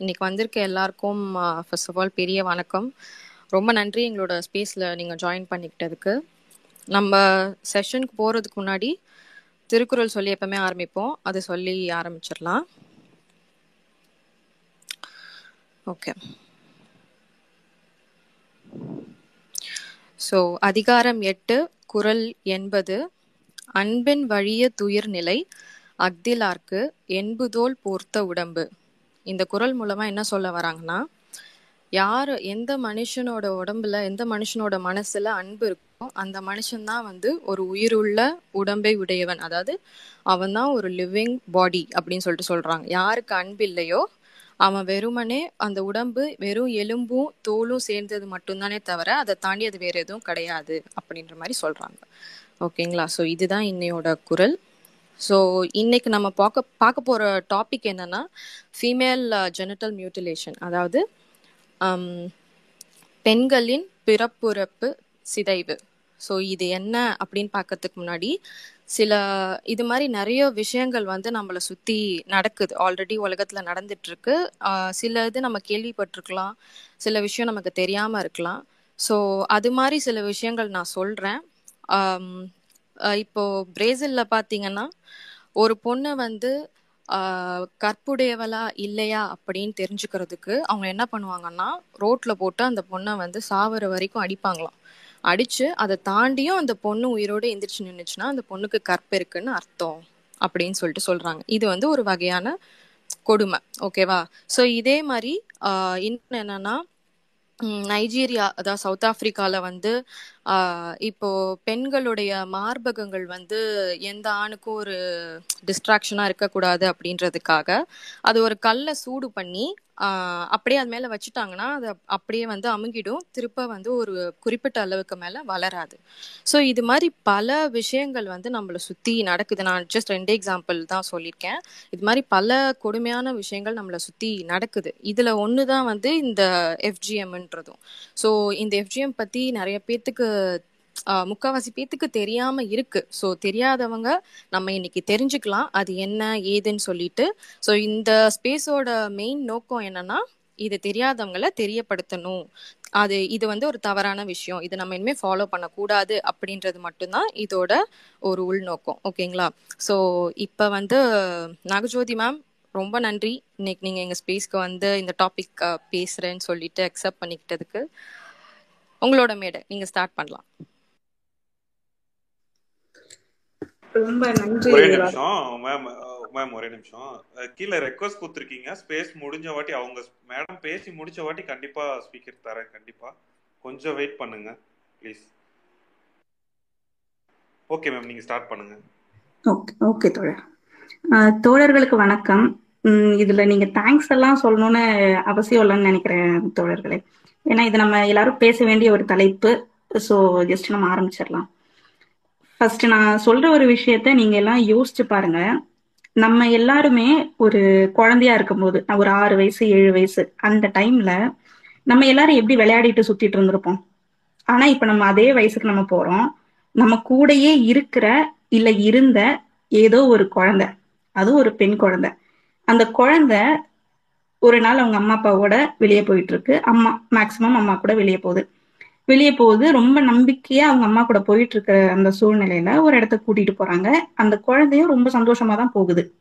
இன்னைக்கு வந்திருக்க எல்லாருக்கும் ஃபர்ஸ்ட் ஆஃப் ஆல் பெரிய வணக்கம். ரொம்ப நன்றி எங்களோட ஸ்பேஸில் நீங்கள் ஜாயின் பண்ணிக்கிட்டதுக்கு. நம்ம செஷனுக்கு போகிறதுக்கு முன்னாடி திருக்குறள் சொல்லி எப்பவுமே ஆரம்பிப்போம். அதை சொல்லி ஆரம்பிச்சிடலாம். ஓகே ஸோ அதிகாரம் எட்டு குறள் எண்பது. அன்பின் வழிய துயிர் நிலை அக்திலார்க்கு என்புதோல் போர்த்த உடம்பு. இந்த குறள் மூலமா என்ன சொல்ல வராங்கன்னா யார் எந்த மனுஷனோட உடம்புல எந்த மனுஷனோட மனசுல அன்பு இருக்கோ அந்த மனுஷன்தான் வந்து ஒரு உயிருள்ள உடம்பை உடையவன். அதாவது அவன் தான் ஒரு லிவிங் பாடி அப்படின்னு சொல்லிட்டு சொல்றாங்க. யாருக்கு அன்பு இல்லையோ அவன் வெறுமனே அந்த உடம்பு வெறும் எலும்பும் தோலும் சேர்ந்தது மட்டும்தானே தவிர அதை தாண்டி அது வேற எதுவும் கிடையாது அப்படின்ற மாதிரி சொல்றாங்க. ஓகேங்களா? ஸோ இதுதான் இன்னையோட குரல். ஸோ இன்னைக்கு நம்ம பார்க்க பார்க்க போகிற டாபிக் என்னன்னா ஃபீமேல் ஜெனட்டல் மியூட்டிலேஷன் அதாவது um, பெண்களின் பிறப்புறப்பு சிதைவு. ஸோ இது என்ன அப்படின்னு பார்க்கறதுக்கு முன்னாடி சில இது மாதிரி நிறைய விஷயங்கள் வந்து நம்மளை சுற்றி நடக்குது. ஆல்ரெடி உலகத்தில் நடந்துட்டுருக்கு. சில இது நம்ம கேள்விப்பட்டிருக்கலாம். சில விஷயம் நமக்கு தெரியாமல் இருக்கலாம். ஸோ அது மாதிரி சில விஷயங்கள் நான் சொல்கிறேன் இப்போ பிரேசிலில் பார்த்தீங்கன்னா ஒரு பொண்ணு வந்து கற்புடையவளா இல்லையா அப்படின்னு தெரிஞ்சுக்கிறதுக்கு அவங்க என்ன பண்ணுவாங்கன்னா ரோட்ல போட்டு அந்த பொண்ணை வந்து சாவர வரைக்கும் அடிப்பாங்களாம். அடிச்சு அதை தாண்டியும் அந்த பொண்ணு உயிரோடு எந்திரிச்சு நின்றுச்சுன்னா அந்த பொண்ணுக்கு கற்பு இருக்குன்னு அர்த்தம் அப்படின்னு சொல்லிட்டு சொல்றாங்க. இது வந்து ஒரு வகையான கொடுமை ஓகேவா? ஸோ இதே மாதிரி இன்னும் என்னன்னா நைஜீரியா அதாவது சவுத் ஆப்பிரிக்கால வந்து இப்போ பெண்களுடைய மார்பகங்கள் வந்து எந்த ஆணுக்கும் ஒரு டிஸ்ட்ராக்ஷனா இருக்கக்கூடாது அப்படின்றதுக்காக அது ஒரு கல்லை சூடு பண்ணி அப்படியே அது மேல வச்சுட்டாங்கன்னா அது அப்படியே வந்து அமுங்கிடும். திருப்ப வந்து ஒரு குறிப்பிட்ட அளவுக்கு மேல வளராது. ஸோ இது மாதிரி பல விஷயங்கள் வந்து நம்மளை சுத்தி நடக்குது. நான் ஜஸ்ட் ரெண்டு எக்ஸாம்பிள் தான் சொல்லியிருக்கேன். இது மாதிரி பல கொடுமையான விஷயங்கள் நம்மளை சுத்தி நடக்குது. இதுல தான் வந்து இந்த எஃப்ஜிஎம்ன்றதும் ஸோ இந்த எஃப்ஜிஎம் பத்தி நிறைய பேர்த்துக்கு முக்கால்வாசி பேத்துக்கு தெரியாம இருக்கு. ஸோ தெரியாதவங்க நம்ம இன்னைக்கு தெரிஞ்சுக்கலாம். அது என்ன ஏதுன்னு சொல்லிட்டு. ஸோ இந்த ஸ்பேஸோட மெயின் நோக்கம் என்னன்னா இது தெரியாதவங்களை தெரியப்படுத்தணும். அது இது வந்து ஒரு தவறான விஷயம். இது நம்ம இனிமேல் ஃபாலோ பண்ணக்கூடாது அப்படின்றது மட்டும்தான் இதோட ஒரு உள்நோக்கம் ஓகேங்களா? ஸோ இப்போ வந்து நாகஜோதி மேம் ரொம்ப நன்றி. இன்னைக்கு நீங்கள் எங்கள் ஸ்பேஸ்க்கு வந்து இந்த டாபிக் பேசுகிறேன்னு சொல்லிட்டு அக்செப்ட் பண்ணிக்கிட்டதுக்கு. உங்களோட மேடை. நீங்கள் ஸ்டார்ட் பண்ணலாம். ரொம்ப நன்றி. ஒரே நிமிஷம். மேம் மேம் ஒரே நிமிஷம். கீழே ரெக்வஸ்ட் கொடுத்துருக்கீங்க. ஸ்பேஸ் முடிஞ்ச வாட்டி அவங்க மேடம் பேசி முடிச்ச வாட்டி கண்டிப்பா ஸ்பீக்கர் தரேன். கண்டிப்பா. கொஞ்சம் வெயிட் பண்ணுங்க. ப்ளீஸ் ஓகே மேம் நீங்க ஸ்டார்ட் பண்ணுங்க. ஓகே ஓகே தோழர். தோழர்களுக்கு வணக்கம். இதுல நீங்க தேங்க்ஸ் எல்லாம் சொல்லணும்னு அவசியம் இல்லைன்னு நினைக்கிறேன் தோழர்களே. ஏன்னா இது நம்ம எல்லாரும் பேச வேண்டிய ஒரு தலைப்பு. ஸோ ஜஸ்ட் நம்ம ஆரம்பிச்சிடலாம். ஃபர்ஸ்ட் நான் சொல்ற ஒரு விஷயத்த நீங்க எல்லாம் யோசிச்சு பாருங்க. நம்ம எல்லாருமே ஒரு குழந்தையா இருக்கும்போது ஒரு ஆறு வயசு ஏழு வயசு அந்த டைம்ல நம்ம எல்லாரும் எப்படி விளையாடிட்டு சுத்திட்டு இருந்திருப்போம்? ஆனா இப்ப நம்ம அதே வயசுக்கு நம்ம போறோம். நம்ம கூடயே இருக்கிற இல்ல இருந்த ஏதோ ஒரு குழந்தை. அதுவும் ஒரு பெண் குழந்தை. அந்த குழந்தை ஒரு நாள் அவங்க அம்மா அப்பாவோட வெளியே போயிட்டு இருக்கு அம்மா மேக்சிமம் அம்மா கூட வெளியே போகுது. வெளியே போகுது. ரொம்ப நம்பிக்கையா அவங்க அம்மா கூட போயிட்டு இருக்கிற அந்த சூழ்நிலையில ஒரு இடத்த கூட்டிட்டு போறாங்க. அந்த குழந்தையும் ரொம்ப சந்தோஷமா தான் போகுது.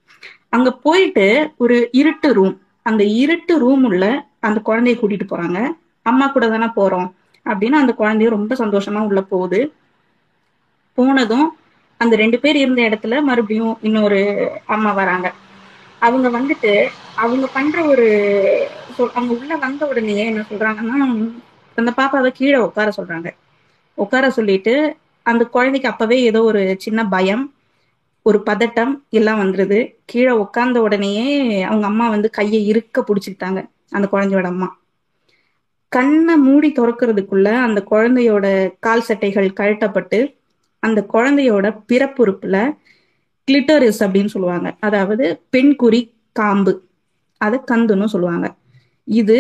அங்க போயிட்டு ஒரு இருட்டு ரூம் அந்த இருட்டு ரூம் உள்ள அந்த குழந்தைய கூட்டிட்டு போறாங்க. அம்மா கூட தானே போறோம் அப்படின்னு அந்த குழந்தையும் ரொம்ப சந்தோஷமா உள்ள போகுது. போனதும் அந்த ரெண்டு பேர் இருந்த இடத்துல மறுபடியும் இன்னொரு அம்மா வராங்க. அவங்க வந்துட்டு அவங்க பண்ற ஒரு அவங்க உள்ள வந்த உடனே என்ன சொல்றாங்கன்னா அந்த பாப்பாவை கீழே உட்கார சொல்றாங்க. உட்கார சொல்லிட்டு அந்த குழந்தைக்கு அப்பவே ஏதோ ஒரு சின்ன பயம் ஒரு பதட்டம் எல்லாம் வந்துருது. கீழே உட்கார்ந்த உடனேயே அவங்க அம்மா வந்து கையை இருக்க பிடிச்சிக்கிட்டாங்க அந்த குழந்தையோட அம்மா. கண்ணை மூடி திறக்கிறதுக்குள்ள அந்த குழந்தையோட கால் சட்டைகள் கழட்டப்பட்டு அந்த குழந்தையோட பிறப்புறுப்புல கிளிட்டரிஸ் அப்படின்னு சொல்லுவாங்க. அதாவது பெண்குறி காம்பு. அதை கந்துன்னு சொல்லுவாங்க. இது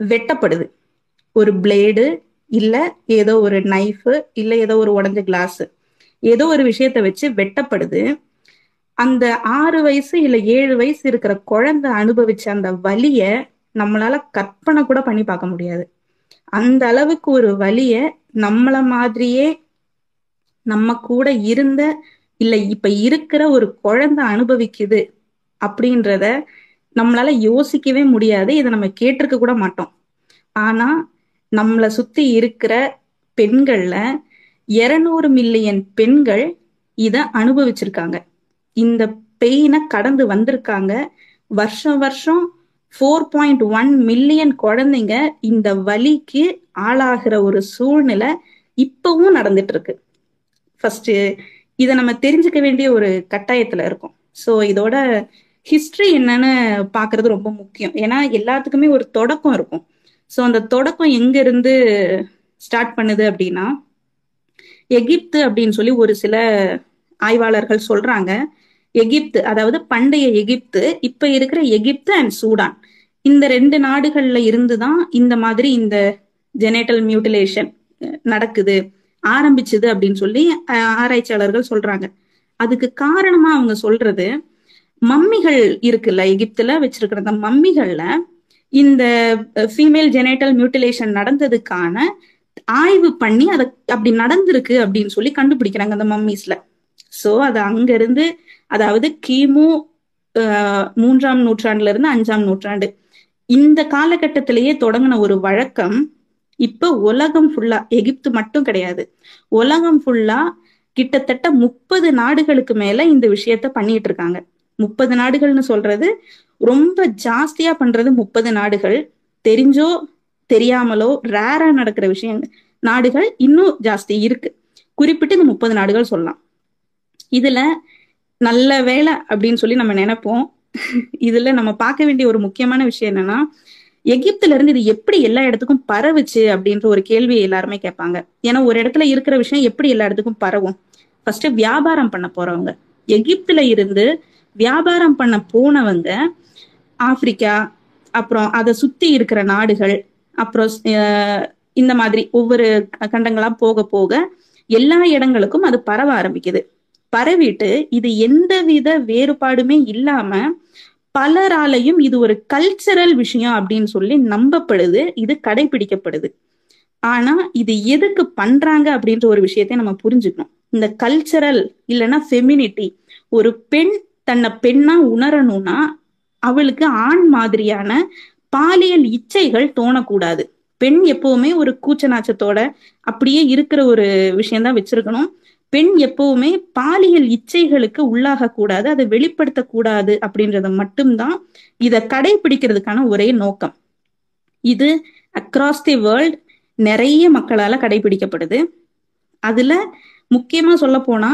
வெட்டப்படுது. ஒரு பிளேடு இல்ல ஏதோ ஒரு நைஃபு இல்ல ஏதோ ஒரு உடஞ்ச கிளாஸ் ஏதோ ஒரு விஷயத்த வச்சு வெட்டப்படுது. அந்த ஆறு வயசு இல்ல ஏழு வயசு இருக்கிற குழந்தை அனுபவிச்ச அந்த வலிய நம்மளால கற்பனை கூட பண்ணி பார்க்க முடியாது. அந்த அளவுக்கு ஒரு வலிய நம்மள மாதிரியே நம்ம கூட இருந்த இல்ல இப்ப இருக்கிற ஒரு குழந்தை அனுபவிக்குது அப்படின்றத நம்மளால யோசிக்கவே முடியாது. இதை நம்ம கேட்டிருக்க கூட மாட்டோம். ஆனா நம்மளை சுத்தி இருக்கிற பெண்கள்ல இருநூறு மில்லியன் பெண்கள் இத அனுபவிச்சிருக்காங்க. இந்த பெயினை கடந்து வந்திருக்காங்க. வருஷம் வருஷம் ஃபோர் பாயிண்ட் ஒன் மில்லியன் குழந்தைங்க இந்த வலிக்கு ஆளாகிற ஒரு சூழ்நிலை இப்பவும் நடந்துட்டு இருக்கு ஃபர்ஸ்ட் இதை நம்ம தெரிஞ்சுக்க வேண்டிய ஒரு கட்டாயத்துல இருக்கும். ஸோ இதோட ஹிஸ்டரி என்னன்னு பாக்குறது ரொம்ப முக்கியம். ஏன்னா எல்லாத்துக்குமே ஒரு தொடக்கம் இருக்கும். ஸோ அந்த தொடக்கம் எங்க இருந்து ஸ்டார்ட் பண்ணுது அப்படின்னா எகிப்து அப்படின்னு சொல்லி ஒரு சில ஆய்வாளர்கள் சொல்றாங்க. எகிப்து அதாவது பண்டைய எகிப்து இப்ப இருக்கிற எகிப்து அண்ட் சூடான். இந்த ரெண்டு நாடுகள்ல இருந்துதான் இந்த மாதிரி இந்த ஜெனேட்டல் மியூட்டிலேஷன் நடக்குது ஆரம்பிச்சுது அப்படின்னு சொல்லி ஆராய்ச்சியாளர்கள் சொல்றாங்க. அதுக்கு காரணமா அவங்க சொல்றது மம்மிகள் இருக்குல்ல எகிப்துல வச்சிருக்கிற அந்த மம்மிகள்ல இந்த ஃபீமேல் ஜெனேட்டல் மியூட்டிலேஷன் நடந்ததுக்கான ஆய்வு பண்ணி அதை அப்படி நடந்திருக்கு அப்படின்னு சொல்லி கண்டுபிடிக்கிறாங்க அந்த மம்மிஸ்ல சோ அது அங்க இருந்து அதாவது கிமு மூன்றாம் நூற்றாண்டுல இருந்து அஞ்சாம் நூற்றாண்டு. இந்த காலகட்டத்திலேயே தொடங்கின ஒரு வழக்கம் இப்ப உலகம் ஃபுல்லா எகிப்து மட்டும் கிடையாது. உலகம் ஃபுல்லா கிட்டத்தட்ட முப்பது நாடுகளுக்கு மேல இந்த விஷயத்த பண்ணிட்டு இருக்காங்க. முப்பது நாடுகள்னு சொல்றது ரொம்ப ஜாஸ்தியா பண்றது முப்பது நாடுகள். தெரிஞ்சோ தெரியாமலோ ரேரா நடக்கிற விஷயம் நாடுகள் இன்னும் ஜாஸ்தி இருக்கு. குறிப்பிட்டு இந்த முப்பது நாடுகள் சொல்லலாம். இதுல நல்ல வேலை அப்படின்னு சொல்லி நம்ம நினைப்போம். இதுல நம்ம பார்க்க வேண்டிய ஒரு முக்கியமான விஷயம் என்னன்னா எகிப்துல இருந்து இது எப்படி எல்லா இடத்துக்கும் பரவுச்சு அப்படின்ற ஒரு கேள்வியை எல்லாருமே கேட்பாங்க. ஏன்னா ஒரு இடத்துல இருக்கிற விஷயம் எப்படி எல்லா இடத்துக்கும் பரவும்? ஃபர்ஸ்ட் வியாபாரம் பண்ண போறவங்க. எகிப்துல இருந்து வியாபாரம் பண்ண போனவங்க ஆப்பிரிக்கா அப்புறம் அதை சுத்தி இருக்கிற நாடுகள் அப்புறம் இந்த மாதிரி ஒவ்வொரு கண்டங்களா போக போக எல்லா இடங்களுக்கும் அது பரவ ஆரம்பிக்குது. பரவிட்டு இது எந்தவித வேறுபாடுமே இல்லாம பலராலையும் இது ஒரு கல்ச்சரல் விஷயம் அப்படின்னு சொல்லி நம்பப்படுது இது கடைபிடிக்கப்படுது. ஆனா இது எதுக்கு பண்றாங்க அப்படின்ற ஒரு விஷயத்தை நம்ம புரிஞ்சுக்கணும். இந்த கல்ச்சரல் இல்லைன்னா ஃபெமினிட்டி ஒரு பெண் தன்னை பெண்ணா உணரணும்னா அவளுக்கு ஆண் மாதிரியான பாலியல் இச்சைகள் தோணக்கூடாது. பெண் எப்பவுமே ஒரு கூச்சநாச்சத்தோட அப்படியே இருக்கிற ஒரு விஷயம்தான் வச்சிருக்கணும். பெண் எப்பவுமே பாலியல் இச்சைகளுக்கு உள்ளாக கூடாது அதை வெளிப்படுத்தக்கூடாது அப்படின்றத மட்டும்தான் இதை கடைபிடிக்கிறதுக்கான ஒரே நோக்கம். இது அக்ராஸ் தி வேர்ல்ட் நிறைய மக்களால கடைபிடிக்கப்படுது. அதுல முக்கியமா சொல்ல போனா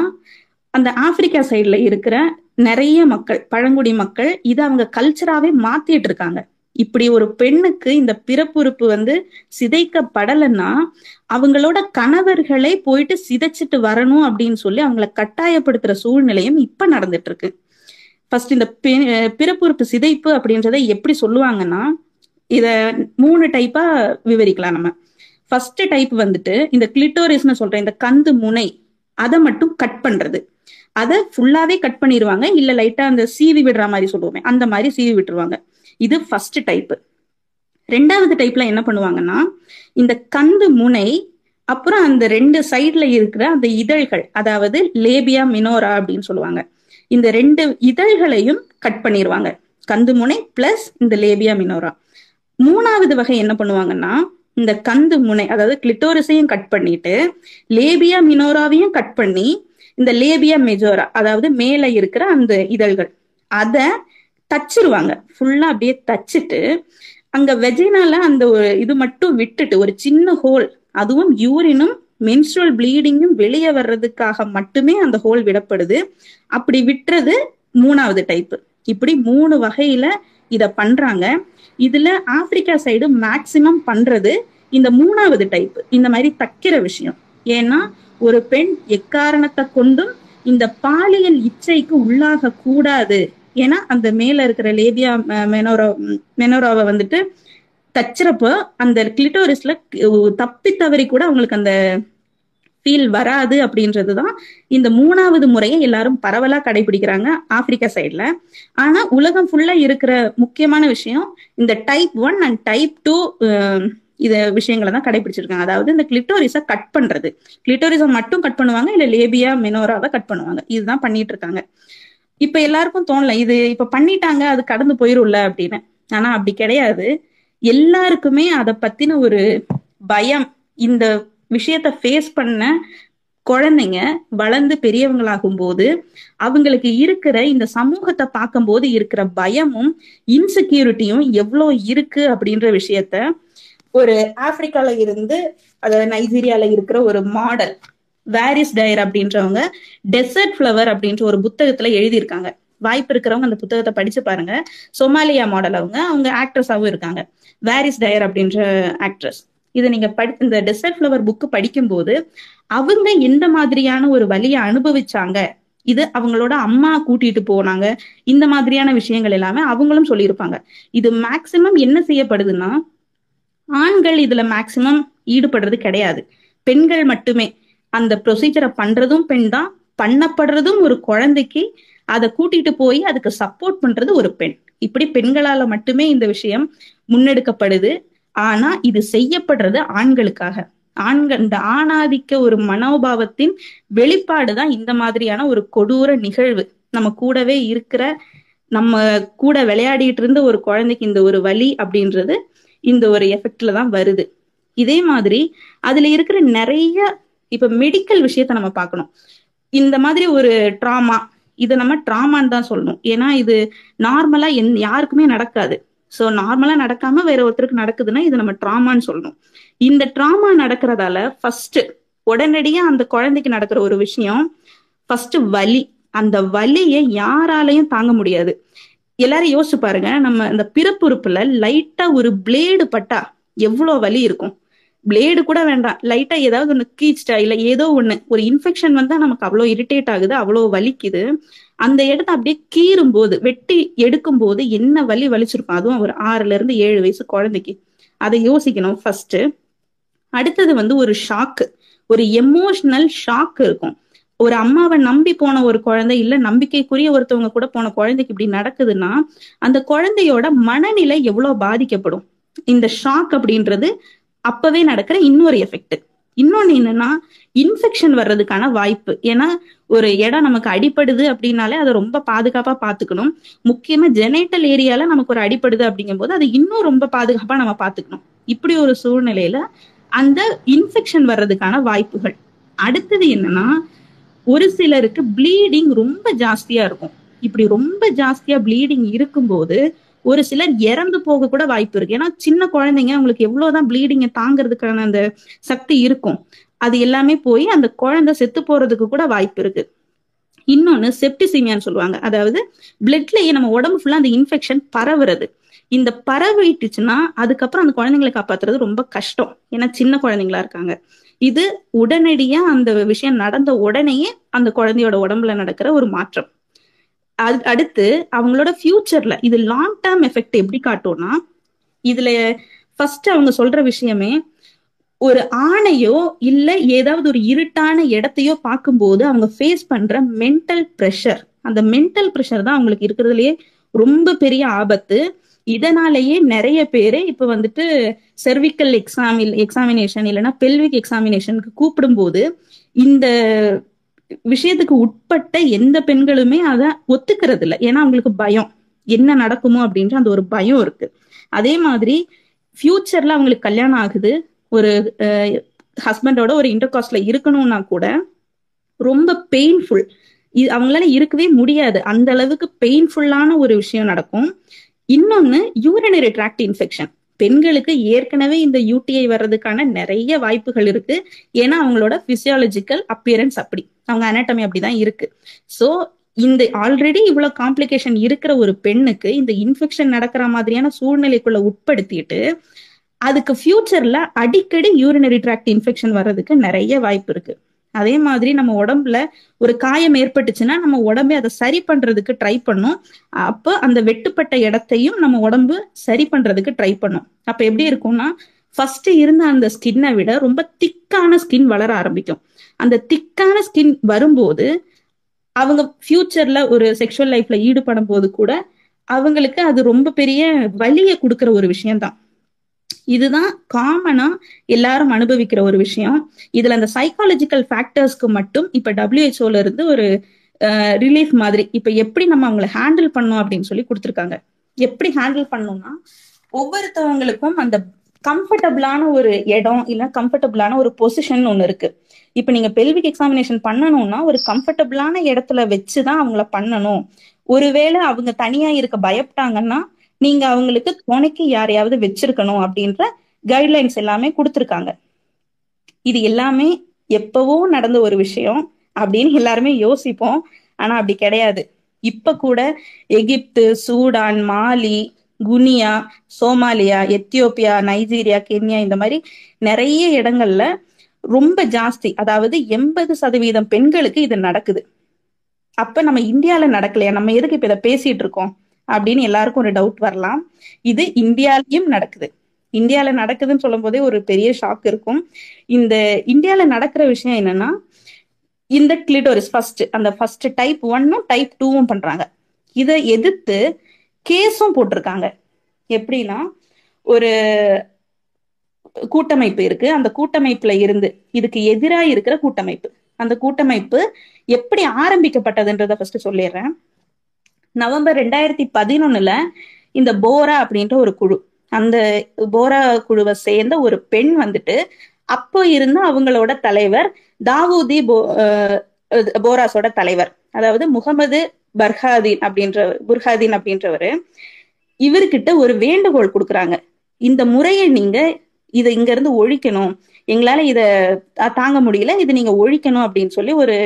அந்த ஆப்பிரிக்கா சைட்ல இருக்கிற நிறைய மக்கள் பழங்குடி மக்கள் இதை அவங்க கல்ச்சராவே மாத்திட்டு இருக்காங்க. இப்படி ஒரு பெண்ணுக்கு இந்த பிறப்புறுப்பு வந்து சிதைக்கப்படலைன்னா அவங்களோட கணவர்களை போயிட்டு சிதைச்சிட்டு வரணும் அப்படின்னு சொல்லி அவங்கள கட்டாயப்படுத்துற சூழ்நிலையும் இப்ப நடந்துட்டு இருக்கு. ஃபர்ஸ்ட் இந்த பிறப்புறுப்பு சிதைப்பு அப்படின்றத எப்படி சொல்லுவாங்கன்னா இத மூணு டைப்பா விவரிக்கலாம் நம்ம. ஃபர்ஸ்ட் டைப் வந்துட்டு இந்த கிளிட்டோரிஸ்னு சொல்ற இந்த கந்து முனை அதை மட்டும் கட் பண்றது. அதை ஃபுல்லாவே கட் பண்ணிடுவாங்க இல்ல லைட்டா அந்த சீவி விடுற மாதிரி சொல்லுவோமே அந்த மாதிரி சீவி விட்டுருவாங்க. இது ஃபர்ஸ்ட் டைப் ரெண்டாவது டைப்ல என்ன பண்ணுவாங்கன்னா இந்த கந்து முனை அப்புறம் அந்த ரெண்டு சைட்ல இருக்கிற அந்த இதழ்கள் அதாவது லேபியா மினோரா அப்படின்னு சொல்லுவாங்க. இந்த ரெண்டு இதழ்களையும் கட் பண்ணிடுவாங்க கந்து முனை பிளஸ் இந்த லேபியா மினோரா மூணாவது வகை என்ன பண்ணுவாங்கன்னா இந்த கந்து முனை அதாவது கிளிட்டோரிஸையும் கட் பண்ணிட்டு லேபியா மினோராவையும் கட் பண்ணி இந்த லேபியா மெஜோரா அதாவது மேல இருக்கிற அந்த இதழ்கள் அத தச்சிருவாங்க. ஃபுல்லா அப்படியே தச்சுட்டு அங்க வெஜினால அந்த ஒரு இது மட்டும் விட்டுட்டு ஒரு சின்ன ஹோல் அதுவும் யூரினும் மென்ஸ்ட்ரல் ப்ளீடிங்கும் வெளியே வர்றதுக்காக மட்டுமே அந்த ஹோல் விடப்படுது. அப்படி விட்டுறது மூணாவது டைப் இப்படி மூணு வகையில இத பண்றாங்க. இதுல ஆப்பிரிக்கா சைடு மேக்சிமம் பண்றது இந்த மூணாவது டைப் இந்த மாதிரி தைக்கிற விஷயம். ஏன்னா ஒரு பெண் எக்காரணத்தை கொண்டும் இந்த பாலியல் இச்சைக்கு உள்ளாக கூடாது ஏன்னா அந்த மேல இருக்கிற லேபியா மெனோரா மெனோராவை வந்துட்டு தச்சுறப்போ அந்த கிளிட்டோரிஸ்ல தப்பி தவறி கூட அவங்களுக்கு அந்த ஃபீல் வராது அப்படின்றதுதான் இந்த மூணாவது முறையை எல்லாரும் பரவலா கடைபிடிக்கிறாங்க ஆப்பிரிக்கா சைட்ல ஆனா உலகம் ஃபுல்லா இருக்கிற முக்கியமான விஷயம் இந்த type one and type two இத விஷயங்களை தான் கடைபிடிச்சிருக்காங்க. அதாவது இந்த கிளிட்டோரிஸை கட் பண்றது. கிளிட்டோரிஸை மட்டும் கட் பண்ணுவாங்க இல்ல லேபியா மெனோராவை கட் பண்ணுவாங்க. இதுதான் பண்ணிட்டு இருக்காங்க இப்ப எல்லாருக்கும் தோணல இது இப்ப பண்ணிட்டாங்க அது கடந்து போயிரும்ல அப்படின்னு. ஆனா அப்படி கிடையாது. எல்லாருக்குமே அதை பத்தின ஒரு பயம் இந்த விஷயத்த ஃபேஸ் பண்ண குழந்தைங்க வளர்ந்து பெரியவங்களாகும் போது அவங்களுக்கு இருக்கிற இந்த சமூகத்தை பார்க்கும்போது இருக்கிற பயமும் இன்செக்யூரிட்டியும் எவ்வளோ இருக்கு அப்படின்ற விஷயத்த ஒரு ஆப்பிரிக்கால இருந்து அதாவது நைஜீரியால இருக்கிற ஒரு மாடல் வேரிஸ் டயர் அப்படின்றவங்க டெசர்ட் ஃபிளவர் அப்படின்ற ஒரு புத்தகத்துல எழுதியிருக்காங்க. வாய்ப்பு இருக்கிறவங்க அந்த புத்தகத்தை படிச்சு பாருங்க. சொமாலியா மாடல் அவங்க அவங்க ஆக்ட்ரஸாவும் இருக்காங்க. வேரிஸ் டயர் அப்படின்ற ஆக்ட்ரஸ் இதை நீங்க படி இந்த டெசர்ட் ஃபிளவர் புக்கு படிக்கும்போது அவங்க எந்த மாதிரியான ஒரு வழியை அனுபவிச்சாங்க? இது அவங்களோட அம்மா கூட்டிட்டு போனாங்க. இந்த மாதிரியான விஷயங்கள் எல்லாமே அவங்களும் சொல்லியிருப்பாங்க. இது மேக்சிமம் என்ன செய்யப்படுதுன்னா ஆண்கள் இதுல மேக்சிமம் ஈடுபடுறது கிடையாது. பெண்கள் மட்டுமே. அந்த ப்ரொசீஜரை பண்றதும் பெண் தான். பண்ணப்படுறதும் ஒரு குழந்தைக்கு அதை கூட்டிட்டு போய் அதுக்கு சப்போர்ட் பண்றது ஒரு பெண். இப்படி பெண்களால மட்டுமே இந்த விஷயம் முன்னெடுக்கப்படுது. ஆனா இது செய்யப்படுறது ஆண்களுக்காக. ஆண்கள் இந்த ஆணாதிக்க ஒரு மனோபாவத்தின் வெளிப்பாடுதான் இந்த மாதிரியான ஒரு கொடூர நிகழ்வு. நம்ம கூடவே இருக்கிற நம்ம கூட விளையாடிட்டு இருந்த ஒரு குழந்தைக்கு இந்த ஒரு வழி அப்படின்றது இந்த ஒரு எஃபெக்ட்ல தான் வருது. இதே மாதிரி அதுல இருக்கிற நிறைய இப்ப மெடிக்கல் விஷயத்த நம்ம பார்க்கணும். இந்த மாதிரி ஒரு ட்ராமா இதை நம்ம ட்ராமான்னு தான் சொல்லணும். ஏன்னா இது நார்மலா எந் யாருக்குமே நடக்காது. ஸோ நார்மலா நடக்காம வேற ஒருத்தருக்கு நடக்குதுன்னா இது நம்ம ட்ராமான்னு சொல்லணும். இந்த ட்ராமா நடக்கிறதால ஃபர்ஸ்ட் உடனடியா அந்த குழந்தைக்கு நடக்கிற ஒரு விஷயம் ஃபர்ஸ்ட் வலி. அந்த வலியை யாராலையும் தாங்க முடியாது. எல்லாரும் யோசிச்சு பாருங்க. நம்ம இந்த பிறப்புறுப்புல லைட்டா ஒரு பிளேடு பட்டா எவ்வளவு வலி இருக்கும்? பிளேடு கூட வேண்டாம். லைட்டா ஏதாவது ஒண்ணு கீச்சிட்டா இல்ல ஏதோ ஒண்ணு. ஒரு இன்ஃபெக்ஷன் வந்தா நமக்கு அவ்வளோ இரிட்டேட் ஆகுது அவ்வளோ வலிக்குது. அந்த இடத்த அப்படியே கீறும் போது வெட்டி எடுக்கும் போது என்ன வலி வலிச்சிருக்கும்? அதுவும் ஒரு ஆறுல இருந்து ஏழு வயசு குழந்தைக்கு. அதை யோசிக்கணும் ஃபர்ஸ்ட் அடுத்தது வந்து ஒரு ஷாக்கு ஒரு எமோஷனல் ஷாக் இருக்கும். ஒரு அம்மாவை நம்பி போன ஒரு குழந்தை இல்ல நம்பிக்கைக்குரிய ஒருத்தவங்க கூட போன குழந்தைக்கு இப்படி நடக்குதுன்னா அந்த குழந்தையோட மனநிலை எவ்வளவு பாதிக்கப்படும்? இந்த ஷாக் அப்படின்றது அப்பவே நடக்கிற இன்னொரு எஃபெக்ட் இன்னொன்னு என்னன்னா இன்ஃபெக்ஷன் வர்றதுக்கான வாய்ப்பு. ஏன்னா ஒரு இடம் நமக்கு அடிப்படுது அப்படின்னாலே அதை ரொம்ப பாதுகாப்பா பாத்துக்கணும் முக்கியமா ஜெனேட்டல் ஏரியால நமக்கு ஒரு அடிப்படுது அப்படிங்கும் போது அதை இன்னும் ரொம்ப பாதுகாப்பா நம்ம பாத்துக்கணும் இப்படி ஒரு சூழ்நிலையில அந்த இன்ஃபெக்ஷன் வர்றதுக்கான வாய்ப்புகள். அடுத்தது என்னன்னா ஒரு சிலருக்கு ப்ளீடிங் ரொம்ப ஜாஸ்தியா இருக்கும். இப்படி ரொம்ப ஜாஸ்தியா ப்ளீடிங் இருக்கும்போது ஒரு சிலர் இறந்து போக கூட வாய்ப்பு இருக்கு. ஏன்னா சின்ன குழந்தைங்க அவங்களுக்கு எவ்வளவுதான் ப்ளீடிங்கை தாங்கிறதுக்கான அந்த சக்தி இருக்கும். அது எல்லாமே போய் அந்த குழந்தை செத்து போறதுக்கு கூட வாய்ப்பு இருக்கு. இன்னொன்னு செப்டிசிமியான்னு சொல்லுவாங்க. அதாவது பிளட்லயே நம்ம உடம்பு ஃபுல்லா அந்த இன்ஃபெக்ஷன் பரவுறது. இந்த பரவிட்டுச்சுன்னா அதுக்கப்புறம் அந்த குழந்தைங்களை காப்பாத்துறது ரொம்ப கஷ்டம். ஏன்னா சின்ன குழந்தைங்களா இருக்காங்க. இது உடனடியா அந்த விஷயம் நடந்த உடனேயே அந்த குழந்தையோட உடம்புல நடக்கிற ஒரு மாற்றம். அது அடுத்து அவங்களோட ஃபியூச்சர்ல இது லாங் டேர்ம் எஃபெக்ட் எப்படி காட்டும்னா இதுல ஃபர்ஸ்ட் அவங்க சொல்ற விஷயமே ஒரு ஆணையோ இல்ல ஏதாவது ஒரு இருட்டான இடத்தையோ பார்க்கும்போது அவங்க ஃபேஸ் பண்ற மென்டல் ப்ரெஷர் அந்த மென்டல் ப்ரெஷர் தான் அவங்களுக்கு இருக்கிறதுலயே ரொம்ப பெரிய ஆபத்து. இதனாலேயே நிறைய பேரு இப்ப வந்துட்டு செர்விக்கல் எக்ஸாமில் எக்ஸாமினேஷன் இல்லைன்னா பெல்விக் எக்ஸாமினேஷனுக்கு கூப்பிடும்போது இந்த விஷயத்துக்கு உட்பட்ட எந்த பெண்களுமே அதை ஒத்துக்கிறது இல்லை ஏன்னா அவங்களுக்கு பயம். என்ன நடக்குமோ அப்படின்ற அந்த ஒரு பயம் இருக்கு. அதே மாதிரி ஃபியூச்சர்ல அவங்களுக்கு கல்யாணம் ஆகுது. ஒரு ஹஸ்பண்டோட ஒரு இன்டர்காஸ்ட்ல இருக்கணும்னா கூட ரொம்ப பெயின்ஃபுல் இது அவங்களால இருக்கவே முடியாது. அந்த அளவுக்கு பெயின்ஃபுல்லான ஒரு விஷயம் நடக்கும். இன்னொன்னு யூரினரி ட்ராக்ட் இன்ஃபெக்ஷன் பெண்களுக்கு ஏற்கனவே இந்த யூடிஐ வர்றதுக்கான நிறைய வாய்ப்புகள் இருக்கு. ஏன்னா அவங்களோட பிசியாலஜிக்கல் அப்பியரன்ஸ் அப்படி. அவங்க அனாட்டமி அப்படிதான் இருக்கு. சோ இந்த ஆல்ரெடி இவ்வளவு காம்ப்ளிகேஷன் இருக்கிற ஒரு பெண்ணுக்கு இந்த இன்ஃபெக்ஷன் நடக்கிற மாதிரியான சூழ்நிலைக்குள்ள உட்படுத்திட்டு அதுக்கு ஃபியூச்சர்ல அடிக்கடி யூரினரி ட்ராக்ட் இன்ஃபெக்ஷன் வர்றதுக்கு நிறைய வாய்ப்பு இருக்கு. அதே மாதிரி நம்ம உடம்புல ஒரு காயம் ஏற்பட்டுச்சுன்னா நம்ம உடம்பே அதை சரி பண்றதுக்கு ட்ரை பண்ணும். அப்போ அந்த வெட்டுப்பட்ட இடத்தையும் நம்ம உடம்பு சரி பண்றதுக்கு ட்ரை பண்ணும். அப்ப எப்படி இருக்கும்னா ஃபர்ஸ்ட் இருந்த அந்த ஸ்கின்னை விட ரொம்ப திக்கான ஸ்கின் வளர ஆரம்பிக்கும். அந்த திக்கான ஸ்கின் வரும்போது அவங்க ஃபியூச்சர்ல ஒரு செக்ஷுவல் லைஃப்ல ஈடுபடும் போது கூட அவங்களுக்கு அது ரொம்ப பெரிய வலியை கொடுக்குற ஒரு விஷயம்தான். இதுதான் காமனா எல்லாரும் அனுபவிக்கிற ஒரு விஷயம். இதுல அந்த சைக்காலஜிக்கல் ஃபேக்டர்ஸ்க்கு மட்டும் இப்ப டபிள்யூஹெச்ஓல இருந்து ஒரு ரிலீஃப் மாதிரி இப்ப எப்படி நம்ம அவங்களை ஹேண்டில் பண்ணோம் அப்படின்னு சொல்லி கொடுத்துருக்காங்க. எப்படி ஹேண்டில் பண்ணணும்னா ஒவ்வொருத்தவங்களுக்கும் அந்த கம்ஃபர்டபுளான ஒரு இடம் இல்ல கம்ஃபர்டபுளான ஒரு பொசிஷன் ஒண்ணு இருக்கு. இப்ப நீங்க பெல்விக் எக்ஸாமினேஷன் பண்ணணும்னா ஒரு கம்ஃபர்டபுளான இடத்துல வச்சுதான் அவங்கள பண்ணணும். ஒருவேளை அவங்க தனியா இருக்க பயப்பட்டாங்கன்னா நீங்க அவங்களுக்கு துணைக்கு யாரையாவது வச்சிருக்கணும் அப்படின்ற கைட்லைன்ஸ் எல்லாமே கொடுத்துருக்காங்க. இது எல்லாமே எப்பவோ நடந்த ஒரு விஷயம் அப்படின்னு எல்லாருமே யோசிப்போம். ஆனா அப்படி கிடையாது. இப்ப கூட Egypt Sudan Mali Guinea Somalia Ethiopia Nigeria Kenya இந்த மாதிரி நிறைய இடங்கள்ல ரொம்ப ஜாஸ்தி அதாவது எண்பது சதவீதம் பெண்களுக்கு இது நடக்குது. அப்ப நம்ம இந்தியால நடக்கலையா? நம்ம எதுக்கு இப்ப இதை பேசிட்டு இருக்கோம்? அப்படின்னு எல்லாருக்கும் ஒரு டவுட் வரலாம். இது இந்தியாலயும் நடக்குது. இந்தியால நடக்குதுன்னு சொல்லும் போதே ஒரு பெரிய ஷாக் இருக்கும். இந்த இந்தியால நடக்கிற விஷயம் என்னன்னா இந்த கிளிட்டோரிஸ் ஃபர்ஸ்ட் அந்த ஃபர்ஸ்ட் டைப் ஒன்னும் டைப் டூவும் பண்றாங்க. இதை எதிர்த்து கேஸும் போட்டிருக்காங்க. எப்படின்னா ஒரு கூட்டமைப்பு இருக்கு. அந்த கூட்டமைப்புல இருந்து இதுக்கு எதிரா இருக்கிற கூட்டமைப்பு. அந்த கூட்டமைப்பு எப்படி ஆரம்பிக்கப்பட்டதுன்றத ஃபர்ஸ்ட் சொல்லிடுறேன். நவம்பர் ரெண்டாயிரத்தி பதினொன்னுல இந்த போரா அப்படின்ற ஒரு குழு அந்த போரா குழுவை சேர்ந்த ஒரு பெண் வந்துட்டு அப்போ இருந்த அவங்களோட தலைவர் தாவூதி போ போராஸோட தலைவர். அதாவது முகமது பர்ஹாதீன் அப்படின்ற புர்ஹாதீன் அப்படின்றவரு. இவர்கிட்ட ஒரு வேண்டுகோள் கொடுக்குறாங்க. இந்த முறையை நீங்க இதை இங்க இருந்து ஒழிக்கணும். எங்களால இத தாங்க முடியல இது நீங்க ஒழிக்கணும் அப்படின்னு சொல்லி ஒரு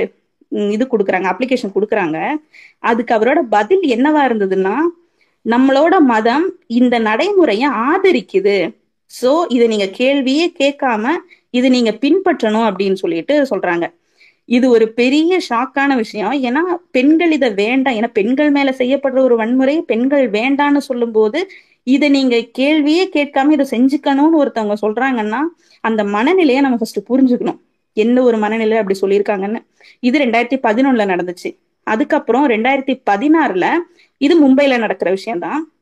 இது கொடுக்குறாங்க அப்ளிகேஷன் கொடுக்குறாங்க. அதுக்கு அவரோட பதில் என்னவா இருந்ததுன்னா நம்மளோட மதம் இந்த நடைமுறைய ஆதரிக்குது. சோ இதை நீங்க கேள்வியே கேட்காம இது நீங்க பின்பற்றணும் அப்படின்னு சொல்லிட்டு சொல்றாங்க. இது ஒரு பெரிய ஷாக்கான விஷயம். ஏன்னா பெண்கள் இதை வேண்டாம். ஏன்னா பெண்கள் மேல செய்யப்படுற ஒரு வன்முறை பெண்கள் வேண்டான்னு சொல்லும் போது இதை நீங்க கேள்வியே கேட்காம இதை செஞ்சுக்கணும்னு ஒருத்தவங்க சொல்றாங்கன்னா அந்த மனநிலையை நம்ம ஃபர்ஸ்ட் புரிஞ்சுக்கணும். என்ன ஒரு மனநிலை அப்படி சொல்லியிருக்காங்கன்னு. இது ரெண்டாயிரத்தி பதினொன்னுல நடந்துச்சு. அதுக்கப்புறம் ரெண்டாயிரத்தி பதினாறுல இது மும்பைல நடக்கிற விஷயம்தான்.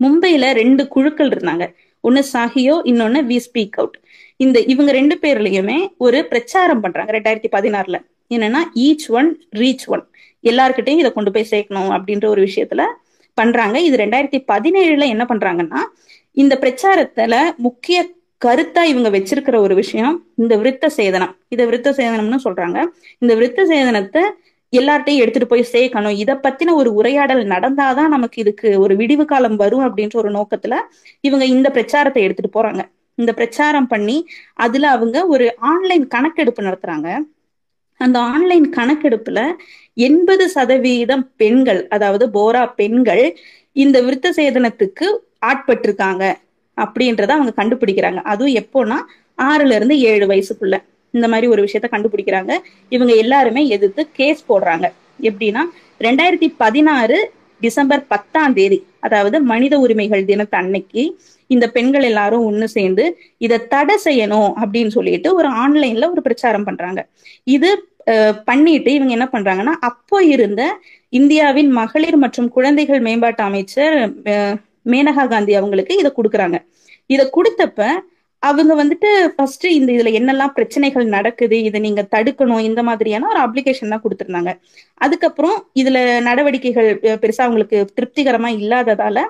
மும்பைல ரெண்டு குழுக்கள் இருந்தாங்க. ஒன்னு சாஹியோ இன்னொன்னு வி ஸ்பீக் அவுட். இந்த இவங்க ரெண்டு பேர்லயுமே ஒரு பிரச்சாரம் பண்றாங்க ரெண்டாயிரத்தி பதினாறுல. என்னன்னா ஈச் ஒன் ரீச் ஒன் எல்லாருக்கிட்டையும் இதை கொண்டு போய் சேர்க்கணும் அப்படின்ற ஒரு விஷயத்துல பண்றாங்க. இது ரெண்டாயிரத்தி பதினேழுல என்ன பண்றாங்கன்னா இந்த பிரச்சாரத்துல முக்கிய கருத்தா இவங்க வச்சிருக்கிற ஒரு விஷயம் இந்த விருத்த சேதனம். இதை விருத்த சேதனம்னு சொல்றாங்க. இந்த விருத்த சேதனத்தை எல்லார்ட்டையும் எடுத்துட்டு போய் சேர்க்கணும். இதை பத்தின ஒரு உரையாடல் நடந்தாதான் நமக்கு இதுக்கு ஒரு விடிவு காலம் வரும் அப்படின்ற ஒரு நோக்கத்துல இவங்க இந்த பிரச்சாரத்தை எடுத்துட்டு போறாங்க. இந்த பிரச்சாரம் பண்ணி அதுல அவங்க ஒரு ஆன்லைன் கணக்கெடுப்பு நடத்துறாங்க. அந்த ஆன்லைன் கணக்கெடுப்புல எண்பது சதவீதம் பெண்கள் அதாவது போரா பெண்கள் இந்த விருத்த சேதனத்துக்கு ஆட்பட்டிருக்காங்க. அப்படின்றத அவங்க கண்டுபிடிக்கிறாங்க. அதுவும் எப்போனா ஆறுல இருந்து ஏழு வயசுக்குள்ள. இந்த மாதிரி ஒரு விஷயத்த கண்டுபிடிக்கிறாங்க. இவங்க எல்லாருமே எதிர்த்து கேஸ் போடுறாங்க. எப்படின்னா ரெண்டாயிரத்தி பதினாறு டிசம்பர் பத்தாம் தேதி அதாவது மனித உரிமைகள் தினத்து அன்னைக்கு இந்த பெண்கள் எல்லாரும் ஒண்ணு சேர்ந்து இதை தடை செய்யணும் அப்படின்னு சொல்லிட்டு ஒரு ஆன்லைன்ல ஒரு பிரச்சாரம் பண்றாங்க. இது பண்ணிட்டு இவங்க என்ன பண்றாங்கன்னா அப்போ இருந்த இந்தியாவின் மகளிர் மற்றும் குழந்தைகள் மேம்பாட்டு அமைச்சர் மேனகா காந்தி அவங்களுக்கு இதை கொடுக்குறாங்க. இதை கொடுத்தப்ப அவங்க வந்துட்டு ஃபர்ஸ்ட் இந்த இதுல என்னெல்லாம் பிரச்சனைகள் நடக்குது இதை நீங்க தடுக்கணும் இந்த மாதிரியான ஒரு அப்ளிகேஷன் தான் கொடுத்துருந்தாங்க. அதுக்கப்புறம் இதுல நடவடிக்கைகள் பெருசா அவங்களுக்கு திருப்திகரமா இல்லாததால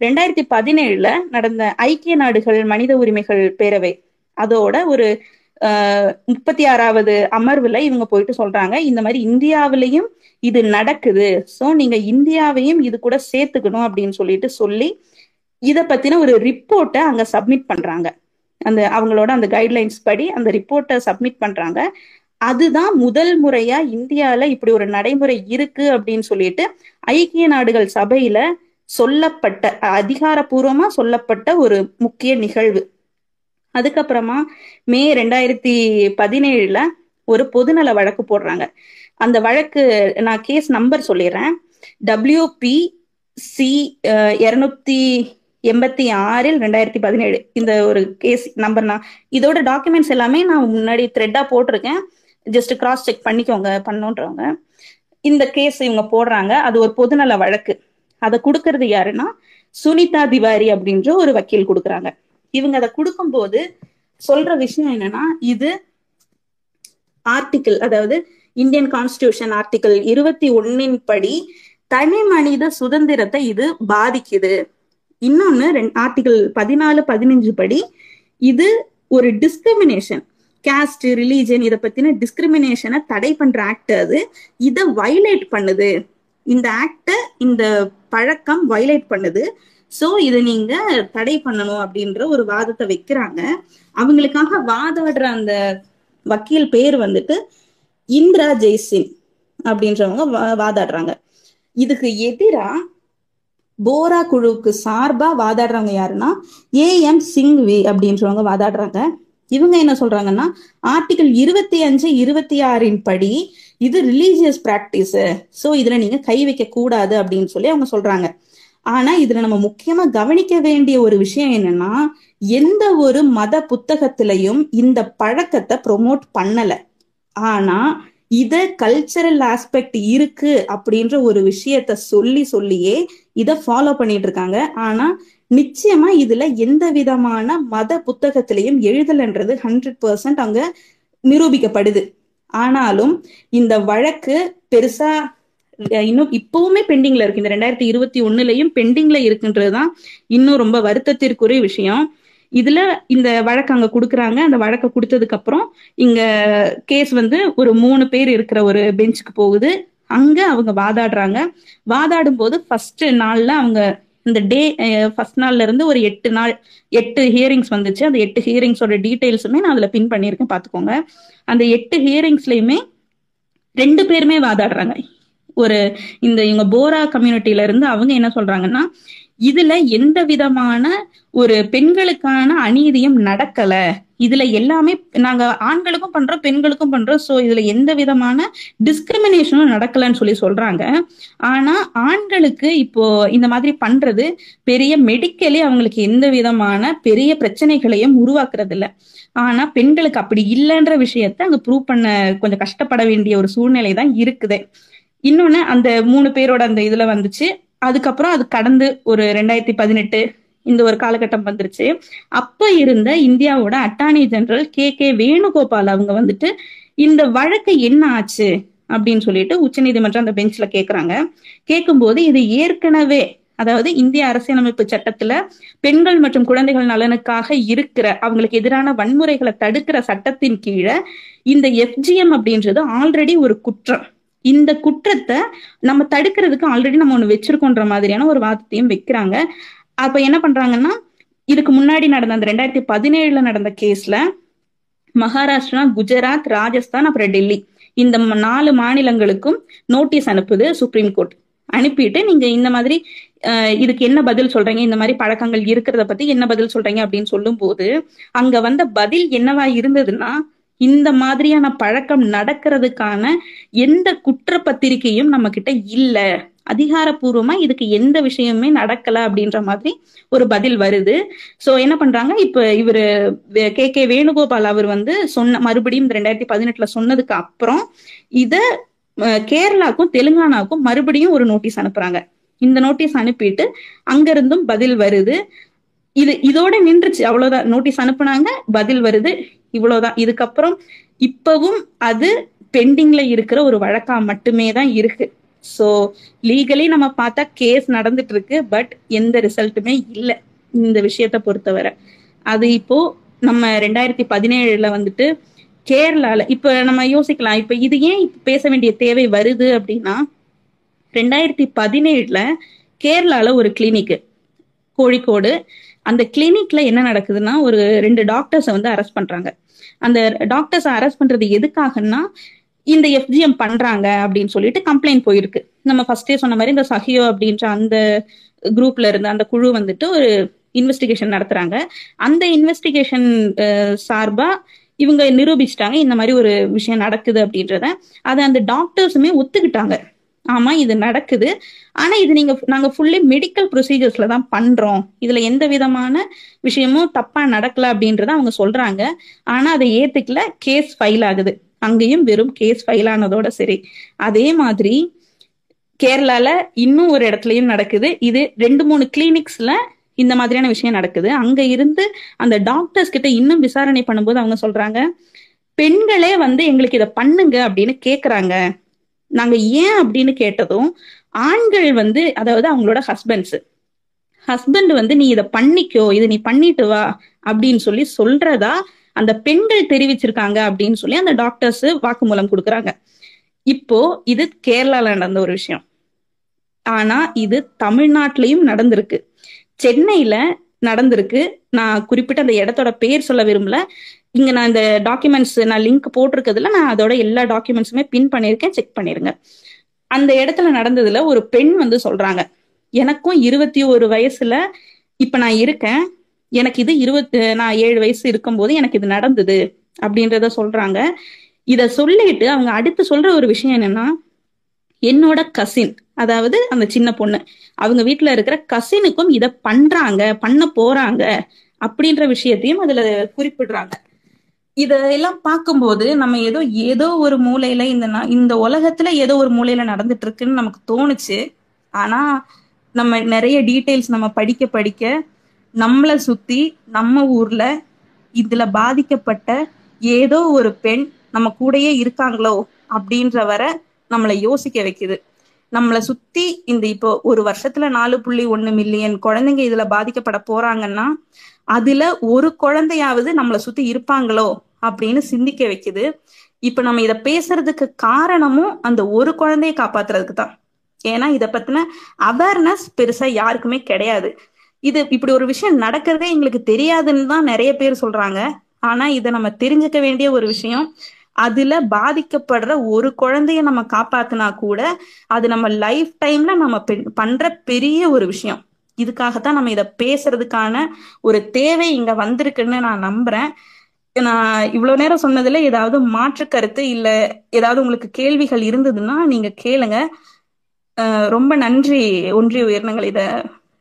ரெண்டாயிரத்தி பதினேழுல நடந்த ஐக்கிய நாடுகள் மனித உரிமைகள் பேரவை அதோட ஒரு முப்பத்தி ஆறாவது அமர்வுல இவங்க போயிட்டு சொல்றாங்க. இந்த மாதிரி இந்தியாவிலையும் இது நடக்குது. சோ நீங்க இந்தியாவையும் இது கூட சேர்த்துக்கணும் அப்படின்னு சொல்லிட்டு சொல்லி இத பத்தின ஒரு ரிப்போர்ட்டை அங்க சப்மிட் பண்றாங்க. அந்த அவங்களோட அந்த கைட்லைன்ஸ் படி அந்த ரிப்போர்ட்டை சப்மிட் பண்றாங்க. அதுதான் முதல் முறையா இந்தியால இப்படி ஒரு நடைமுறை இருக்கு அப்படின்னு சொல்லிட்டு ஐக்கிய நாடுகள் சபையில சொல்லப்பட்ட அதிகாரப்பூர்வமா சொல்லப்பட்ட ஒரு முக்கிய நிகழ்வு. அதுக்கப்புறமா மே ரெண்டாயிரத்தி பதினேழுல ஒரு பொதுநல வழக்கு போடுறாங்க. அந்த வழக்கு நான் கேஸ் நம்பர் சொல்லிடுறேன். டபிள்யூபி சி இருநூத்தி எண்பத்தி ஆறில் ரெண்டாயிரத்தி பதினேழு. இந்த ஒரு கேஸ் நம்பர் நான் இதோட டாக்குமெண்ட்ஸ் எல்லாமே நான் முன்னாடி த்ரெட்டா போட்டிருக்கேன். ஜஸ்ட் கிராஸ் செக் பண்ணிக்கோங்க பண்ணுன்றவங்க. இந்த கேஸ் இவங்க போடுறாங்க. அது ஒரு பொதுநல வழக்கு. அதை கொடுக்கறது யாருன்னா சுனிதா திவாரி அப்படின்ற ஒரு வக்கீல் கொடுக்குறாங்க. இவங்க அதை கொடுக்கும்போது சொல்ற விஷயம் என்னன்னா இது ஆர்டிக்கிள் அதாவது இந்தியன் கான்ஸ்டிடியூஷன் ஆர்டிக்கிள் இருபத்தி ஒன்னின் படி தனி மனித சுதந்திரத்தை இது பாதிக்குது. இன்னொன்னு ஆர்டிகிள் பதினாலு பதினஞ்சு படி இது ஒரு டிஸ்கிரிமினேஷன் கேஸ்ட் ரிலீஜன் இதை பத்தின டிஸ்கிரிமினேஷனை தடை பண்ற ஆக்ட் அது. இதை வைலேட் பண்ணுது. இந்த ஆக்ட இந்த பழக்கம் வைலேட் பண்ணுது. சோ இதை நீங்க தடை பண்ணணும் அப்படின்ற ஒரு வாதத்தை வைக்கிறாங்க. அவங்களுக்காக வாதாடுற அந்த வக்கீல் பேர் வந்துட்டு இந்திரா ஜெய்சிங் அப்படின்றவங்க வாதாடுறாங்க. இதுக்கு எதிரா போரா குழுவுக்கு சார்பா வாதாடுறவங்க யாருன்னா ஏ எம் சிங்வி அப்படின்றவங்க வாதாடுறாங்க. இவங்க என்ன சொல்றாங்கன்னா ஆர்டிகல் இருபத்தி அஞ்சு இருபத்தி ஆறின் படி இது ரிலீஜியஸ் பிராக்டிஸ் சோ இதுல நீங்க கை வைக்க கூடாது அப்படின்னு சொல்லி அவங்க சொல்றாங்க. ஆனா இதுல நம்ம முக்கியமா கவனிக்க வேண்டிய ஒரு விஷயம் என்னன்னா எந்த ஒரு மத புத்தகத்திலையும் இந்த பழக்கத்தை ப்ரொமோட் பண்ணல. ஆனா இத கல்ச்சரல் ஆஸ்பெக்ட் இருக்கு அப்படின்ற ஒரு விஷயத்த சொல்லி சொல்லியே இத ஃபாலோ பண்ணிட்டு இருக்காங்க. ஆனா நிச்சயமா இதுல எந்த விதமான மத புத்தகத்திலையும் எழுதலன்றது ஹண்ட்ரட் பர்சன்ட் அங்க நிரூபிக்கப்படுது. ஆனாலும் இந்த வழக்கு பெருசா இன்னும் இப்பவுமே பெண்டிங்ல இருக்கு. இந்த ரெண்டாயிரத்தி இருபத்தி ஒண்ணுலயும் பெண்டிங்ல இருக்குன்றதுதான் இன்னும் ரொம்ப வருத்தத்திற்குரிய விஷயம். இதுல இந்த வழக்கு அங்க கொடுக்குறாங்க. அந்த வழக்கை கொடுத்ததுக்கு அப்புறம் இங்க கேஸ் வந்து ஒரு மூணு பேர் இருக்கிற ஒரு பெஞ்சுக்கு போகுது. அங்க அவங்க வாதாடுறாங்க. வாதாடும் போது ஃபர்ஸ்ட் நாள்ல அவங்க இந்த டே ஃபர்ஸ்ட் நாள்ல இருந்து ஒரு எட்டு நாள் எட்டு ஹியரிங்ஸ் வந்துச்சு. அந்த எட்டு ஹியரிங்ஸோட டீட்டெயில்ஸுமே நான் அதுல பின் பண்ணியிருக்கேன். பாத்துக்கோங்க அந்த எட்டு ஹியரிங்ஸ்லயுமே ரெண்டு பேருமே வாதாடுறாங்க. ஒரு இந்த இவங்க போரா கம்யூனிட்டில இருந்து அவங்க என்ன சொல்றாங்கன்னா இதுல எந்த விதமான ஒரு பெண்களுக்கான அநீதியும் நடக்கல. இதுல எல்லாமே நாங்க ஆண்களுக்கும் பண்றோம் பெண்களுக்கும் பண்றோம். சோ இதுல எந்த விதமான டிஸ்கிரிமினேஷனும் நடக்கலன்னு சொல்லி சொல்றாங்க. ஆனா ஆண்களுக்கு இப்போ இந்த மாதிரி பண்றது பெரிய மெடிக்கலி அவங்களுக்கு எந்த விதமான பெரிய பிரச்சனைகளையும் உருவாக்குறது இல்ல ஆனா பெண்களுக்கு அப்படி இல்லைன்ற விஷயத்த அங்க ப்ரூவ் பண்ண கொஞ்சம் கஷ்டப்பட வேண்டிய ஒரு சூழ்நிலை தான் இருக்குது. இன்னொன்னு அந்த மூணு பேரோட அந்த இதுல வந்துச்சு. அதுக்கப்புறம் அது கடந்து ஒரு ரெண்டாயிரத்தி பதினெட்டு இந்த ஒரு காலகட்டம் வந்துருச்சு. அப்ப இருந்த இந்தியாவோட attorney general K K Venugopal அவங்க வந்துட்டு இந்த வழக்கு என்ன ஆச்சு அப்படின்னு சொல்லிட்டு உச்சநீதிமன்றம் அந்த பெஞ்ச்ல கேக்குறாங்க. கேட்கும்போது இது ஏற்கனவே அதாவது இந்திய அரசியலமைப்பு சட்டத்துல பெண்கள் மற்றும் குழந்தைகள் நலனுக்காக இருக்கிற அவங்களுக்கு எதிரான வன்முறைகளை தடுக்கிற சட்டத்தின் கீழே இந்த எஃப்ஜிஎம் அப்படின்றது ஆல்ரெடி ஒரு குற்றம். இந்த குற்றத்தை நம்ம தடுக்கிறதுக்கு ஆல்ரெடி நம்ம ஒண்ணு வச்சிருக்கோன்ற மாதிரியான ஒரு வாதத்தையும் வைக்கிறாங்க. அப்ப என்ன பண்றாங்கன்னா இதுக்கு முன்னாடி நடந்த அந்த ரெண்டாயிரத்தி பதினேழுல நடந்த கேஸ்ல மகாராஷ்டிரா குஜராத் ராஜஸ்தான் அப்புறம் டெல்லி இந்த நாலு மாநிலங்களுக்கும் நோட்டீஸ் அனுப்புது சுப்ரீம் கோர்ட் அனுப்பிட்டு நீங்க இந்த மாதிரி இதுக்கு என்ன பதில் சொல்றீங்க? இந்த மாதிரி பழக்கங்கள் இருக்கிறத பத்தி என்ன பதில் சொல்றீங்க அப்படின்னு சொல்லும் போது அங்க வந்த பதில் என்னவா இருந்ததுன்னா இந்த மாதிரியான பழக்கம் நடக்கிறதுக்கான எந்த குற்றப்பத்திரிகையும் நம்ம கிட்ட இல்ல. அதிகாரப்பூர்வமா இதுக்கு எந்த விஷயமே நடக்கல அப்படின்ற மாதிரி ஒரு பதில் வருது. சோ என்ன பண்றாங்க? இப்ப இவரு கே கே வேணுகோபால் அவர் வந்து சொன்ன மறுபடியும் இந்த ரெண்டாயிரத்தி பதினெட்டுல சொன்னதுக்கு அப்புறம் இத கேரளாக்கும் தெலுங்கானாக்கும் மறுபடியும் ஒரு நோட்டீஸ் அனுப்புறாங்க. இந்த நோட்டீஸ் அனுப்பிட்டு அங்கிருந்தும் பதில் வருது. இது இதோட நின்றுச்சு. அவ்வளவுதான். நோட்டீஸ் அனுப்புனாங்க. பதில் வருது. இவ்வளவுதான். இதுக்கப்புறம் இப்பவும் அது பெண்டிங்ல இருக்கிற ஒரு வழக்கா மட்டுமே தான் இருக்கு. சோ லீகலி நம்ம பார்த்தா கேஸ் நடந்துட்டு இருக்கு பட் எந்த ரிசல்ட்டுமே இல்லை. இந்த விஷயத்த பொறுத்தவரை. அது இப்போ நம்ம ரெண்டாயிரத்தி பதினேழுல வந்துட்டு கேரளால இப்ப நம்ம யோசிக்கலாம். இப்ப இது ஏன் பேச வேண்டிய தேவை வருது அப்படின்னா ரெண்டாயிரத்தி பதினேழுல கேரளால ஒரு கிளினிக் கோழிக்கோடு. அந்த கிளினிக்ல என்ன நடக்குதுன்னா ஒரு ரெண்டு டாக்டர்ஸை வந்து அரெஸ்ட் பண்றாங்க. அந்த டாக்டர்ஸை அரெஸ்ட் பண்றது எதுக்காகன்னா இந்த எஃப்ஜிஎம் பண்றாங்க அப்படின்னு சொல்லிட்டு கம்ப்ளைண்ட் போயிருக்கு. நம்ம ஃபர்ஸ்டே சொன்ன மாதிரி இந்த சஹியோ அப்படின்ற அந்த குரூப்ல இருந்து அந்த குழு வந்துட்டு ஒரு இன்வெஸ்டிகேஷன் நடத்துறாங்க. அந்த இன்வெஸ்டிகேஷன் சார்பா இவங்க நிரூபிச்சிட்டாங்க. இந்த மாதிரி ஒரு விஷயம் நடக்குது அப்படின்றத. அதை அந்த டாக்டர்ஸுமே ஒத்துக்கிட்டாங்க. ஆமா இது நடக்குது. ஆனா இது நீங்க நாங்க ஃபுல்லி மெடிக்கல் ப்ரொசீஜர்ஸ்ல தான் பண்றோம். இதுல எந்த விதமான விஷயமும் தப்பா நடக்கல அப்படின்றத அவங்க சொல்றாங்க. ஆனா அதை ஏத்துக்கல கேஸ் ஃபைல் ஆகுது. அங்கேயும் வெறும் கேஸ் ஃபைல் ஆனதோட சரி. அதே மாதிரி கேரளால இன்னும் ஒரு இடத்துலயும் நடக்குது. இது ரெண்டு மூணு கிளினிக்ஸ்ல இந்த மாதிரியான விஷயம் நடக்குது. அங்க இருந்து அந்த டாக்டர்ஸ் கிட்ட இன்னும் விசாரணை பண்ணும்போது அவங்க சொல்றாங்க பெண்களே வந்து எங்களுக்கு இதை பண்ணுங்க அப்படின்னு கேக்குறாங்க. நாங்க ஏன் அப்படின்னு கேட்டதும் ஆண்கள் வந்து அதாவது அவங்களோட ஹஸ்பண்ட்ஸ் ஹஸ்பண்ட் வந்து நீ இதை பண்ணிக்கோ இதை நீ பண்ணிட்டு வா அப்படின்னு சொல்லி சொல்றதா அந்த பெண்கள் தெரிவிச்சிருக்காங்க அப்படின்னு சொல்லி அந்த டாக்டர்ஸ் வாக்குமூலம் கொடுக்குறாங்க. இப்போ இது கேரளால நடந்த ஒரு விஷயம். ஆனா இது தமிழ்நாட்டிலையும் நடந்திருக்கு. சென்னையில நடந்திருக்கு. நான் குறிப்பிட்ட அந்த இடத்தோட பேர் சொல்ல விரும்பல. இங்க நான் இந்த டாக்குமெண்ட்ஸ் நான் லிங்க் போட்டிருக்கிறதுல நான் அதோட எல்லா டாக்குமெண்ட்ஸுமே பின் பண்ணியிருக்கேன் செக் பண்ணிருங்க. அந்த இடத்துல நடந்ததுல ஒரு பெண் வந்து சொல்றாங்க எனக்கும் இருபத்தி ஒரு வயசுல இப்ப நான் இருக்கேன். எனக்கு இது இருபத்தி நான் ஏழு வயசு இருக்கும்போது எனக்கு இது நடந்தது அப்படின்றத சொல்றாங்க. இத சொல்லிட்டு அவங்க அடுத்து சொல்ற ஒரு விஷயம் என்னன்னா என்னோட கசின் அதாவது அந்த சின்ன பொண்ணு அவங்க வீட்டுல இருக்கிற கசினுக்கும் இத பண்றாங்க பண்ண போறாங்க அப்படின்ற விஷயத்தையும் அதுல குறிப்பிடுறாங்க. இதெல்லாம் பார்க்கும்போது நம்ம ஏதோ ஏதோ ஒரு மூலையில இந்த இந்த உலகத்துல ஏதோ ஒரு மூலையில நடந்துட்டு இருக்குன்னு நமக்கு தோணுச்சு. ஆனா நம்ம நிறைய டீட்டெயில்ஸ் நம்ம படிக்க படிக்க நம்மளை சுத்தி நம்ம ஊர்ல இதுல பாதிக்கப்பட்ட ஏதோ ஒரு பெண் நம்ம கூடயே இருக்காங்களோ அப்படின்ற வர நம்மளை யோசிக்க வைக்குது. நம்மளை சுத்தி இந்த இப்போ ஒரு வருஷத்துல நாலு புள்ளி ஒண்ணு மில்லியன் குழந்தைங்க இதுல பாதிக்கப்பட போறாங்கன்னா அதுல ஒரு குழந்தையாவது நம்மளை சுத்தி இருப்பாங்களோ அப்படின்னு சிந்திக்க வைக்குது. இப்ப நம்ம இத பேசுறதுக்கு காரணமும் அந்த ஒரு குழந்தையை காப்பாத்துறதுக்கு தான். ஏன்னா இத பத்தின அவேர்னஸ் பெருசா யாருக்குமே கிடையாது. இது இப்படி ஒரு விஷயம் நடக்கிறதே எங்களுக்கு தெரியாதுன்னு தான் நிறைய பேர் சொல்றாங்க. ஆனா இதை நம்ம தெரிஞ்சுக்க வேண்டிய ஒரு விஷயம் அதுல பாதிக்கப்படுற ஒரு குழந்தைய நம்ம காப்பாத்தினா கூட அது நம்ம லைஃப் டைம்ல நம்ம பெ- பண்ற பெரிய ஒரு விஷயம். இதுக்காகத்தான் நம்ம இத பேசுறதுக்கான ஒரு தேவை இங்க வந்திருக்குன்னு நான் நம்புறேன். நான் இவ்வளவு நேரம் சொன்னதுல ஏதாவது மாற்று கருத்து இல்ல ஏதாவது உங்களுக்கு கேள்விகள் இருந்ததுன்னா நீங்க கேளுங்க. அஹ் ரொம்ப நன்றி ஒன்றிய உயர்நங்கள் இத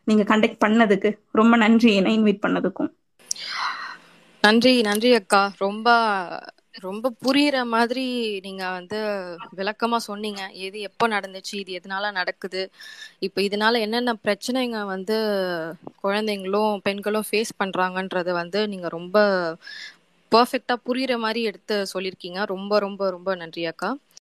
நீங்க கண்டக்ட் பண்ணதுக்கு. ரொம்ப நன்றி என்ன இன்வைட் பண்ணதுக்கும். நன்றி நன்றி அக்கா. ரொம்ப ரொம்ப புரியுற மாதிரி நீங்க வந்து விளக்கமா சொன்னீங்க. எது எப்போ நடந்துச்சு? இது எதனால நடக்குது? இப்போ இதனால என்னென்ன பிரச்சனைங்க வந்து குழந்தைங்களும் பெண்களும் ஃபேஸ் பண்றாங்கன்றது வந்து நீங்க ரொம்ப பர்ஃபெக்டா புரியுற மாதிரி எடுத்து சொல்லியிருக்கீங்க. ரொம்ப ரொம்ப ரொம்ப நன்றி அக்கா.